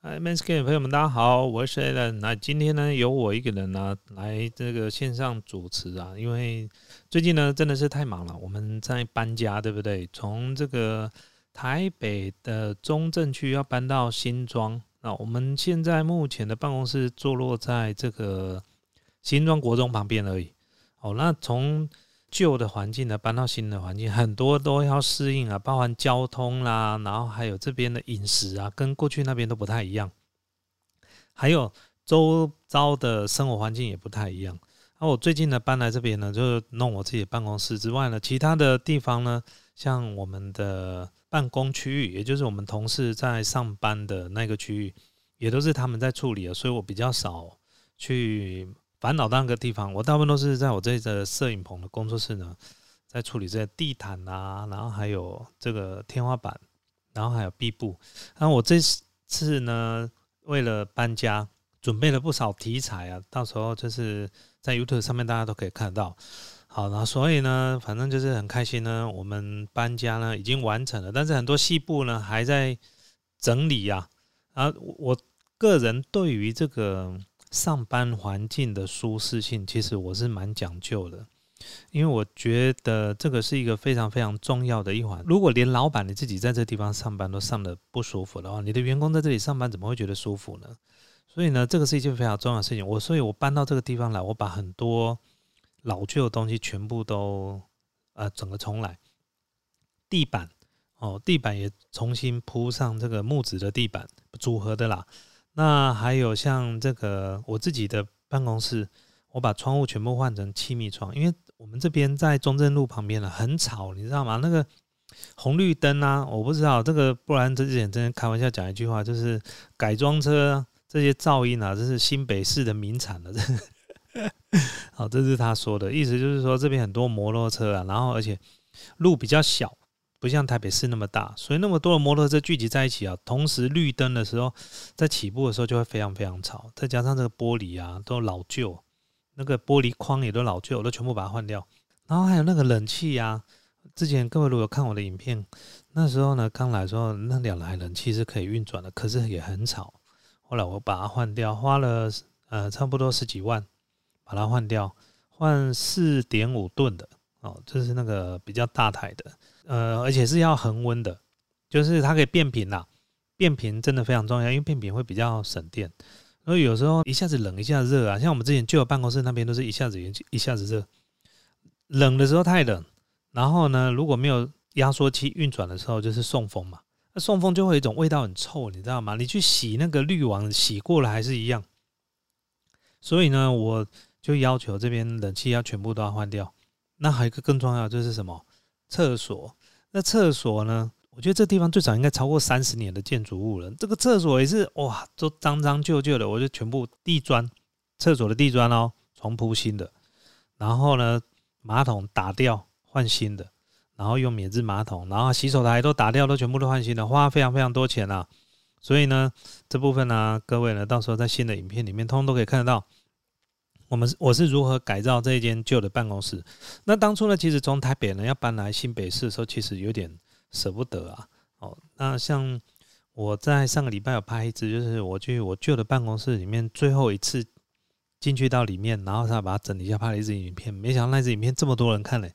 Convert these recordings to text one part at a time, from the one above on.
嗨 m a n s k i n 朋友们，大家好，我是 Alan。那今天呢，由我一个人呢来这个线上主持啊，因为最近呢真的是太忙了，我们在搬家，对不对？从这个台北的中正区要搬到新庄，那我们现在目前的办公室坐落在这个新庄国中旁边而已。哦，那从旧的环境呢，搬到新的环境，很多都要适应啊，包含交通啦，然后还有这边的饮食啊，跟过去那边都不太一样，还有周遭的生活环境也不太一样。那我最近呢搬来这边呢，就是弄我自己的办公室之外呢，其他的地方呢，像我们的办公区域，也就是我们同事在上班的那个区域，也都是他们在处理的，所以我比较少去。烦恼那个地方，我大部分都是在我这个摄影棚的工作室呢，在处理这些地毯啊，然后还有这个天花板，然后还有壁布。那我这次呢，为了搬家，准备了不少题材啊，到时候就是在 YouTube 上面大家都可以看到。好，然后所以呢，反正就是很开心呢，我们搬家呢已经完成了，但是很多细部呢还在整理呀。啊，我个人对于这个。上班环境的舒适性，其实我是蛮讲究的，因为我觉得这个是一个非常非常重要的一环。如果连老板你自己在这地方上班都上的不舒服的话，你的员工在这里上班怎么会觉得舒服呢？所以呢，这个是一件非常重要的事情。我所以，我搬到这个地方来，我把很多老旧的东西全部都呃整个重来，地板哦，地板也重新铺上这个木质的地板组合的啦。那还有像这个我自己的办公室，我把窗户全部换成气密窗，因为我们这边在中正路旁边了，很吵，你知道吗？那个红绿灯啊，我不知道这个，不然之前真的开玩笑讲一句话，就是改装车这些噪音啊，这是新北市的名产了。好，这是他说的意思，就是说这边很多摩托车啊，然后而且路比较小。不像台北市那么大，所以那么多的摩托车聚集在一起啊，同时绿灯的时候，在起步的时候就会非常非常吵。再加上这个玻璃啊都老旧，那个玻璃框也都老旧，我都全部把它换掉。然后还有那个冷气呀，之前各位如果看我的影片，那时候呢刚来的时候，那两台冷气是可以运转的，可是也很吵。后来我把它换掉，花了呃差不多十几万把它换掉，换四点五吨的哦，这是那个比较大台的。呃，而且是要恒温的，就是它可以变频啦。变频真的非常重要，因为变频会比较省电。所以有时候一下子冷，一下热啊。像我们之前旧办公室那边，都是一下子一一下子热。冷的时候太冷，然后呢，如果没有压缩机运转的时候，就是送风嘛。那送风就会有一种味道很臭，你知道吗？你去洗那个滤网，洗过了还是一样。所以呢，我就要求这边冷气要全部都要换掉。那还有一个更重要就是什么？厕所。那厕所呢？我觉得这地方最少应该超过三十年的建筑物了。这个厕所也是哇，都脏脏旧旧的。我就全部地砖，厕所的地砖哦，重铺新的。然后呢，马桶打掉换新的，然后用免治马桶，然后洗手台都打掉，都全部都换新的，花非常非常多钱啊。所以呢，这部分呢，各位呢，到时候在新的影片里面，通通都可以看得到。我们我是如何改造这一间旧的办公室？那当初呢，其实从台北呢要搬来新北市的时候，其实有点舍不得啊。哦，那像我在上个礼拜有拍一支，就是我去我旧的办公室里面最后一次进去到里面，然后他把它整理一下，拍了一支影片。没想到那支影片这么多人看嘞，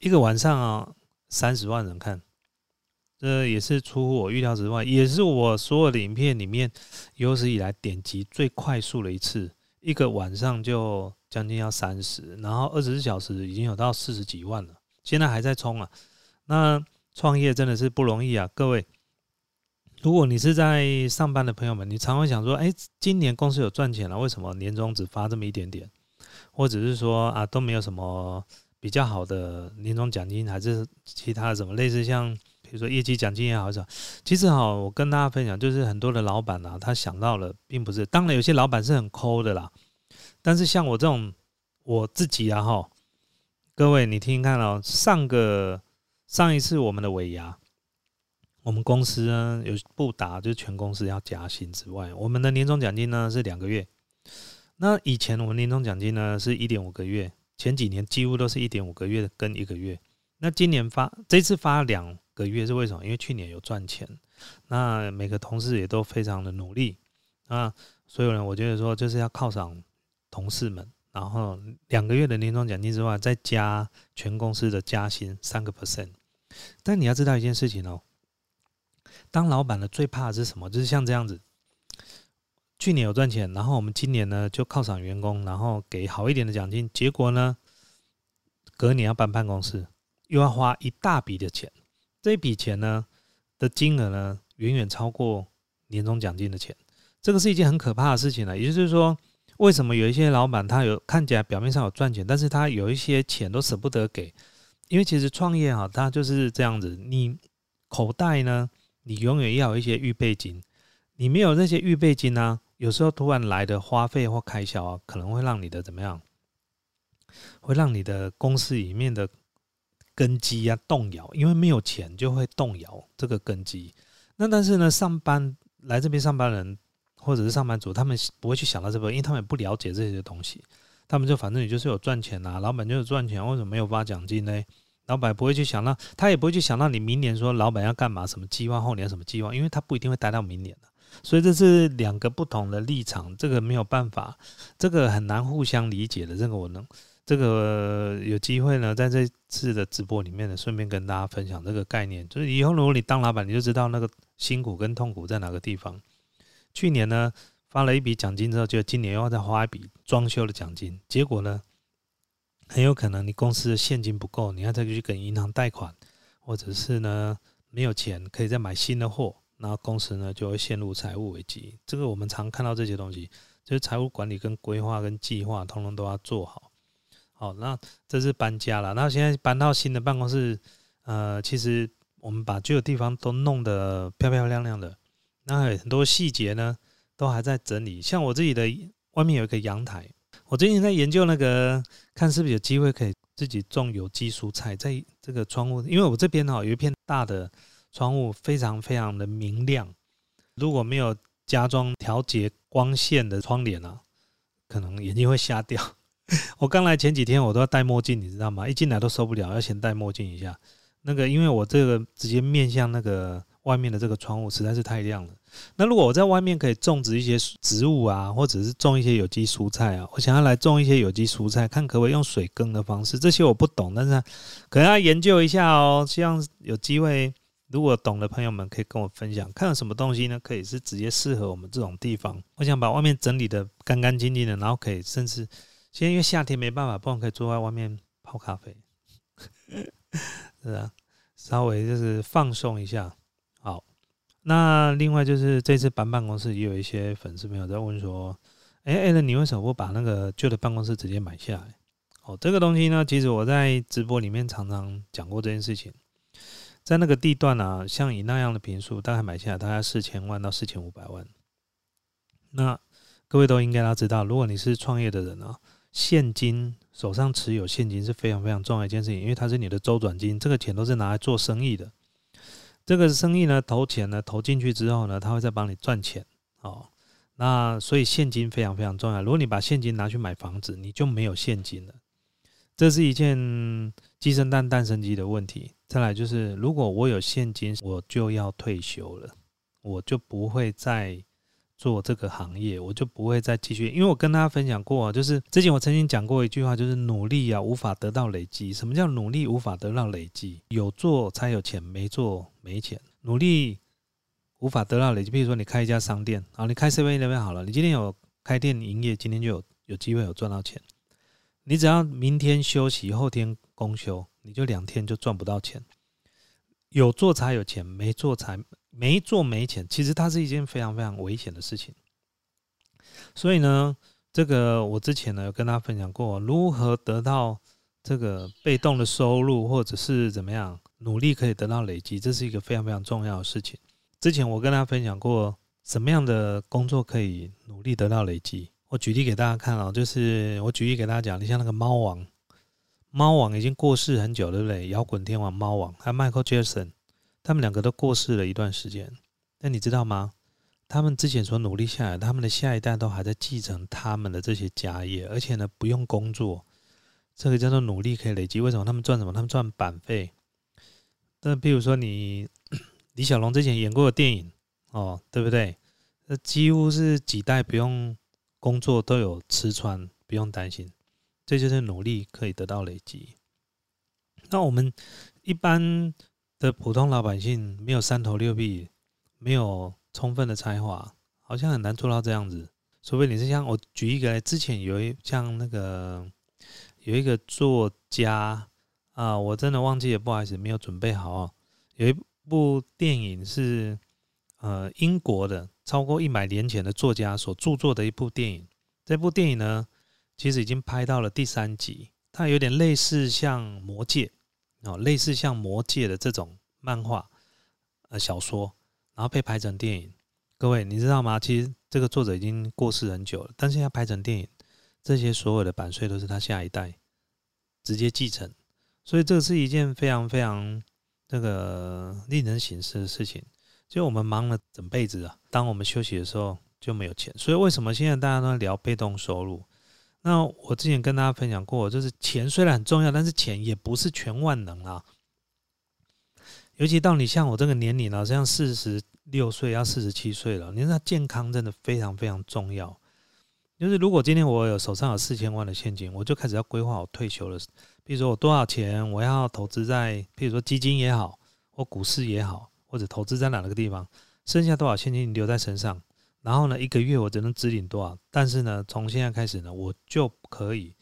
一个晚上啊三十万人看，这也是出乎我预料之外，也是我所有的影片里面有史以来点击最快速的一次。一个晚上就将近要三十，然后二十四小时已经有到四十几万了，现在还在冲啊！那创业真的是不容易啊，各位。如果你是在上班的朋友们，你常会想说：哎，今年公司有赚钱了，为什么年终只发这么一点点？或者是说啊，都没有什么比较好的年终奖金，还是其他什么类似像，比如说业绩奖金也好，其实哈，我跟大家分享，就是很多的老板啊，他想到了，并不是。当然，有些老板是很抠的啦。但是像我这种我自己啊哈，各位你听听看哦，上个上一次我们的尾牙，我们公司呢有不达，就是全公司要加薪之外，我们的年终奖金呢是两个月。那以前我们年终奖金呢是一点五个月，前几年几乎都是一点五个月跟一个月。那今年发这次发两个月是为什么？因为去年有赚钱，那每个同事也都非常的努力。啊，所以呢，我觉得说就是要犒赏同事们，然后两个月的年终奖金之外，再加全公司的加薪三个 percent。但你要知道一件事情哦，当老板的最怕的是什么？就是像这样子，去年有赚钱，然后我们今年呢就犒赏员工，然后给好一点的奖金，结果呢，隔年要搬办公室，又要花一大笔的钱，这笔钱呢的金额呢远远超过年终奖金的钱。这个是一件很可怕的事情了，也就是说，为什么有一些老板他有看起来表面上有赚钱，但是他有一些钱都舍不得给，因为其实创业哈，他就是这样子，你口袋呢，你永远要有一些预备金，你没有那些预备金呢，有时候突然来的花费或开销啊，可能会让你的怎么样，会让你的公司里面的根基啊动摇，因为没有钱就会动摇这个根基。那但是呢，上班来这边上班人。或者是上班族，他们不会去想到这个，因为他们也不了解这些东西。他们就反正你就是有赚钱呐，老板就是赚钱，为什么没有发奖金呢？老板不会去想到，他也不会去想到你明年说老板要干嘛，什么计划，后年什么计划，因为他不一定会待到明年的。所以这是两个不同的立场，这个没有办法，这个很难互相理解的。这个我能，这个有机会呢，在这次的直播里面呢，顺便跟大家分享这个概念，就是以后如果你当老板，你就知道那个辛苦跟痛苦在哪个地方。去年呢发了一笔奖金之后，就今年又要再花一笔装修的奖金，结果呢很有可能你公司的现金不够，你要再去跟银行贷款，或者是呢没有钱可以再买新的货，然后公司呢就会陷入财务危机。这个我们常看到这些东西，就是财务管理跟规划跟计划，通通都要做好。好，那这是搬家了，那现在搬到新的办公室，呃，其实我们把旧的地方都弄得漂漂亮亮的。那很多细节呢，都还在整理。像我自己的外面有一个阳台，我最近在研究那个，看是不是有机会可以自己种有机蔬菜，在这个窗户，因为我这边哈有一片大的窗户，非常非常的明亮。如果没有加装调节光线的窗帘啊，可能眼睛会瞎掉。我刚来前几天，我都要戴墨镜，你知道吗？一进来都受不了，要先戴墨镜一下。那个，因为我这个直接面向那个。外面的这个窗户实在是太亮了。那如果我在外面可以种植一些植物啊，或者是种一些有机蔬菜啊，我想要来种一些有机蔬菜，看可不可以用水耕的方式。这些我不懂，但是可能要研究一下哦。希望有机会，如果懂的朋友们可以跟我分享，看有什么东西呢，可以是直接适合我们这种地方。我想把外面整理的干干净净的，然后可以甚至现在因为夏天没办法，不然可以坐在外面泡咖啡，是啊，稍微就是放松一下。好那另外就是这次搬办公室，也有一些粉丝朋友在问说：“哎，艾伦，你为什么不把那个旧的办公室直接买下来？”哦，这个东西呢，其实我在直播里面常常讲过这件事情。在那个地段啊，像以那样的平数，大概买下来大概四千万到四千五百万。那各位都应该要知道，如果你是创业的人啊，现金手上持有现金是非常非常重要一件事情，因为它是你的周转金，这个钱都是拿来做生意的。这个生意呢，投钱呢，投进去之后呢，它会再帮你赚钱哦。那所以现金非常非常重要。如果你把现金拿去买房子，你就没有现金了。这是一件鸡生蛋，蛋生鸡的问题。再来就是，如果我有现金，我就要退休了，我就不会再。做这个行业，我就不会再继续，因为我跟大家分享过，就是之前我曾经讲过一句话，就是努力啊无法得到累积。什么叫努力无法得到累积？有做才有钱，没做没钱。努力无法得到累积，比如说你开一家商店，啊，你开 seven 那边好了，你今天有开店营业，今天就有有机会有赚到钱。你只要明天休息，后天公休，你就两天就赚不到钱。有做才有钱，没做才。没做没钱，其实它是一件非常非常危险的事情。所以呢，这个我之前呢有跟大家分享过，如何得到这个被动的收入，或者是怎么样努力可以得到累积，这是一个非常非常重要的事情。之前我跟大家分享过，什么样的工作可以努力得到累积。我举例给大家看啊，就是我举例给大家讲，你像那个猫王，猫王已经过世很久，对不对？摇滚天王猫王，还有 Michael Jackson。他们两个都过世了一段时间，那你知道吗？他们之前所努力下来，他们的下一代都还在继承他们的这些家业，而且呢不用工作，这个叫做努力可以累积。为什么他们赚什么？他们赚版费。那比如说你 李小龙之前演过的电影哦，对不对？那，几乎是几代不用工作都有吃穿，不用担心。这就是努力可以得到累积。那我们一般的普通老百姓，没有三头六臂，没有充分的才华，好像很难做到这样子。除非你是像我举一个，之前有一像那个有一个作家啊，我真的忘记了，不好意思，没有准备好啊。有一部电影是呃英国的，超过一百年前的作家所著作的一部电影。这部电影呢，其实已经拍到了第三集，它有点类似像《魔戒》哦，类似像《魔戒》的这种漫画呃小说，然后被拍成电影。各位你知道吗？其实这个作者已经过世很久了，但现在拍成电影，这些所有的版税都是他下一代直接继承，所以这是一件非常非常。这个令人醒思的事情，就我们忙了整辈子啊，当我们休息的时候就没有钱。所以为什么现在大家都在聊被动收入？那我之前跟大家分享过，就是钱虽然很重要，但是钱也不是全万能啊。尤其到你像我这个年龄了，像四十六岁要四十七岁了，你那健康真的非常非常重要。就是如果今天我有手上有四千万的现金，我就开始要规划我退休了。比如说我多少钱我要投资在，譬如说基金也好，或股市也好，或者投资在哪个地方，剩下多少现金留在身上，然后呢，一个月我只能支领多少？但是呢，从现在开始呢，我就可以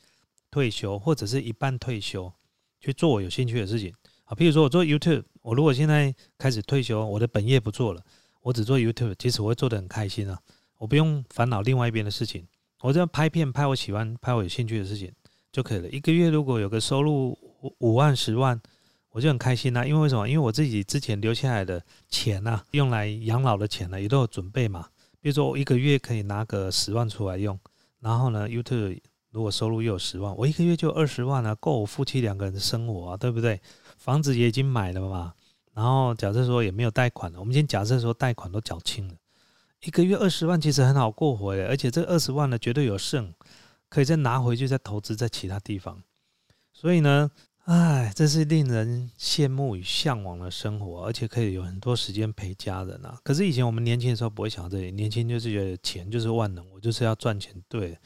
退休，或者是一半退休去做我有兴趣的事情啊。譬如说我做 YouTube，我如果现在开始退休，我的本业不做了，我只做 YouTube，其实我会做的很开心啊，我不用烦恼另外一边的事情，我这样拍片拍我喜欢、拍我有兴趣的事情。就可以了。一个月如果有个收入五万、十万，我就很开心呐。因为为什么？因为我自己之前留下来的钱呐，用来养老的钱呢，也都有准备嘛。比如说，我一个月可以拿个十万出来用，然后呢，YouTube 如果收入又有十万，我一个月就二十万啊，够我夫妻两个人的生活啊，对不对？房子也已经买了嘛。然后假设说也没有贷款了，我们先假设说贷款都缴清了，一个月二十万其实很好过活的，而且这二十万呢，绝对有剩。可以再拿回去，再投资在其他地方。所以呢，哎，这是令人羡慕与向往的生活，而且可以有很多时间陪家人啊。可是以前我们年轻的时候不会想到这里，年轻就是觉得钱就是万能，我就是要赚钱。对，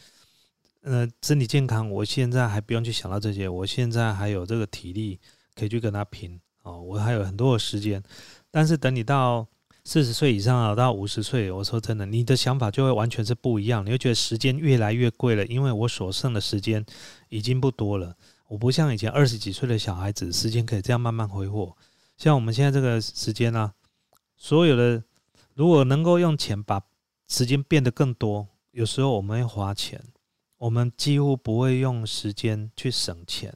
呃，身体健康，我现在还不用去想到这些，我现在还有这个体力可以去跟他拼哦，我还有很多的时间。但是等你到四十岁以上啊，到五十岁，我说真的，你的想法就会完全是不一样。你会觉得时间越来越贵了，因为我所剩的时间已经不多了。我不像以前二十几岁的小孩子，时间可以这样慢慢挥霍。像我们现在这个时间呢，所有的如果能够用钱把时间变得更多，有时候我们会花钱，我们几乎不会用时间去省钱，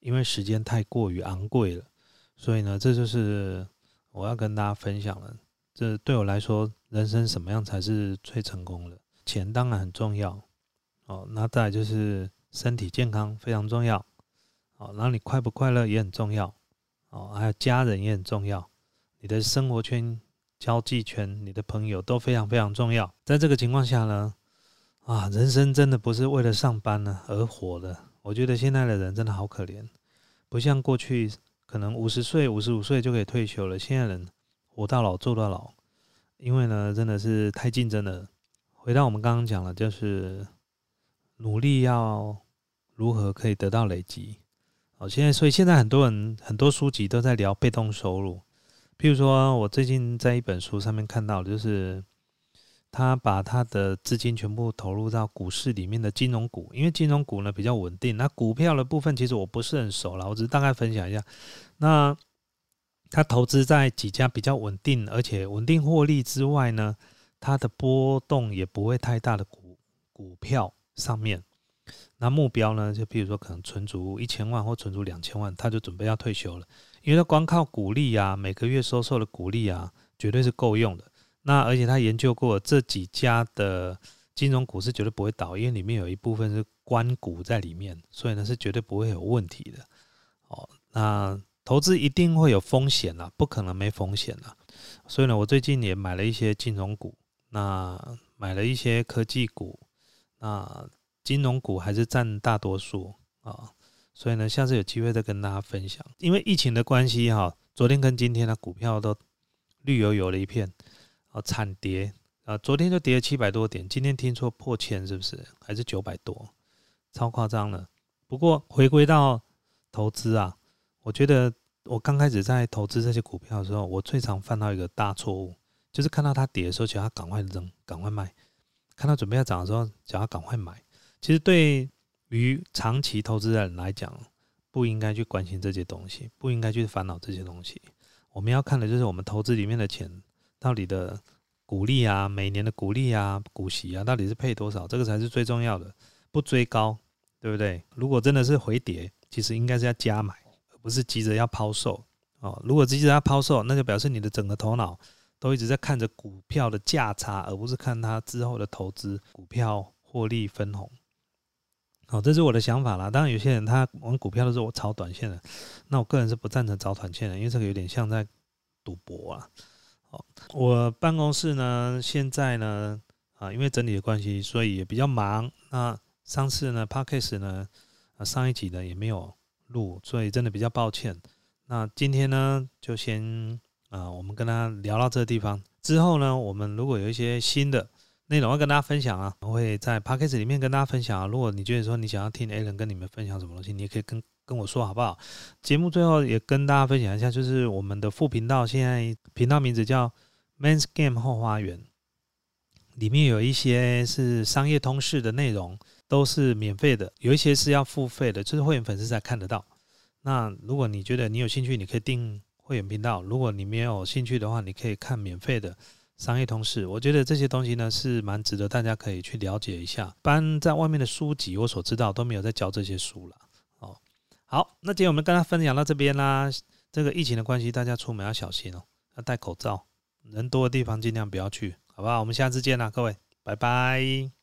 因为时间太过于昂贵了。所以呢，这就是我要跟大家分享的。这对我来说，人生什么样才是最成功的？钱当然很重要，哦，那再就是身体健康非常重要，哦，然后你快不快乐也很重要，哦，还有家人也很重要，你的生活圈、交际圈、你的朋友都非常非常重要。在这个情况下呢，啊，人生真的不是为了上班呢而活的。我觉得现在的人真的好可怜，不像过去可能五十岁、五十五岁就可以退休了，现在人。活到老做到老，因为呢，真的是太竞争了。回到我们刚刚讲了，就是努力要如何可以得到累积。哦，现在所以现在很多人很多书籍都在聊被动收入。譬如说，我最近在一本书上面看到，就是他把他的资金全部投入到股市里面的金融股，因为金融股呢比较稳定。那股票的部分其实我不是很熟了，我只是大概分享一下。那他投资在几家比较稳定，而且稳定获利之外呢，它的波动也不会太大的股股票上面。那目标呢，就比如说可能存足一千万或存足两千万，他就准备要退休了。因为他光靠股利啊，每个月收受的股利啊，绝对是够用的。那而且他研究过这几家的金融股是绝对不会倒，因为里面有一部分是关股在里面，所以呢是绝对不会有问题的。哦，那。投资一定会有风险啦，不可能没风险啦。所以呢，我最近也买了一些金融股，那买了一些科技股，那金融股还是占大多数啊。所以呢，下次有机会再跟大家分享。因为疫情的关系哈，昨天跟今天的股票都绿油油的一片，啊，惨跌啊，昨天就跌了七百多点，今天听说破千，是不是？还是九百多，超夸张了。不过回归到投资啊，我觉得我刚开始在投资这些股票的时候，我最常犯到一个大错误，就是看到它跌的时候，想要赶快扔，赶快卖；看到准备要涨的时候，想要赶快买。其实对于长期投资人来讲，不应该去关心这些东西，不应该去烦恼这些东西。我们要看的就是我们投资里面的钱到底的股利啊，每年的股利啊、股息啊，到底是配多少，这个才是最重要的。不追高，对不对？如果真的是回跌，其实应该是要加买，而不是急着要抛售哦。如果急着要抛售，那就表示你的整个头脑都一直在看着股票的价差，而不是看它之后的投资股票获利分红。哦，这是我的想法啦。当然，有些人他玩股票的时候，我炒短线的，那我个人是不赞成炒短线的，因为这个有点像在赌博啊。哦，我办公室呢，现在呢，啊，因为整理的关系，所以也比较忙。那上次呢 p a r k a s 呢，啊，上一集呢也没有录，所以真的比较抱歉。那今天呢，就先啊，我们跟他聊到这个地方之后呢，我们如果有一些新的。内容要跟大家分享啊，我会在 p a c k a g e 里面跟大家分享啊。如果你觉得说你想要听 a l a n 跟你们分享什么东西，你也可以跟跟我说好不好？节目最后也跟大家分享一下，就是我们的副频道现在频道名字叫 Men's Game 后花园，里面有一些是商业通识的内容，都是免费的，有一些是要付费的，就是会员粉丝才看得到。那如果你觉得你有兴趣，你可以订会员频道；如果你没有兴趣的话，你可以看免费的。商业通识，我觉得这些东西呢是蛮值得大家可以去了解一下。一般在外面的书籍，我所知道都没有在教这些书了。哦，好，那今天我们跟大家分享到这边啦。这个疫情的关系，大家出门要小心哦，要戴口罩，人多的地方尽量不要去，好不好？我们下次见啦，各位，拜拜。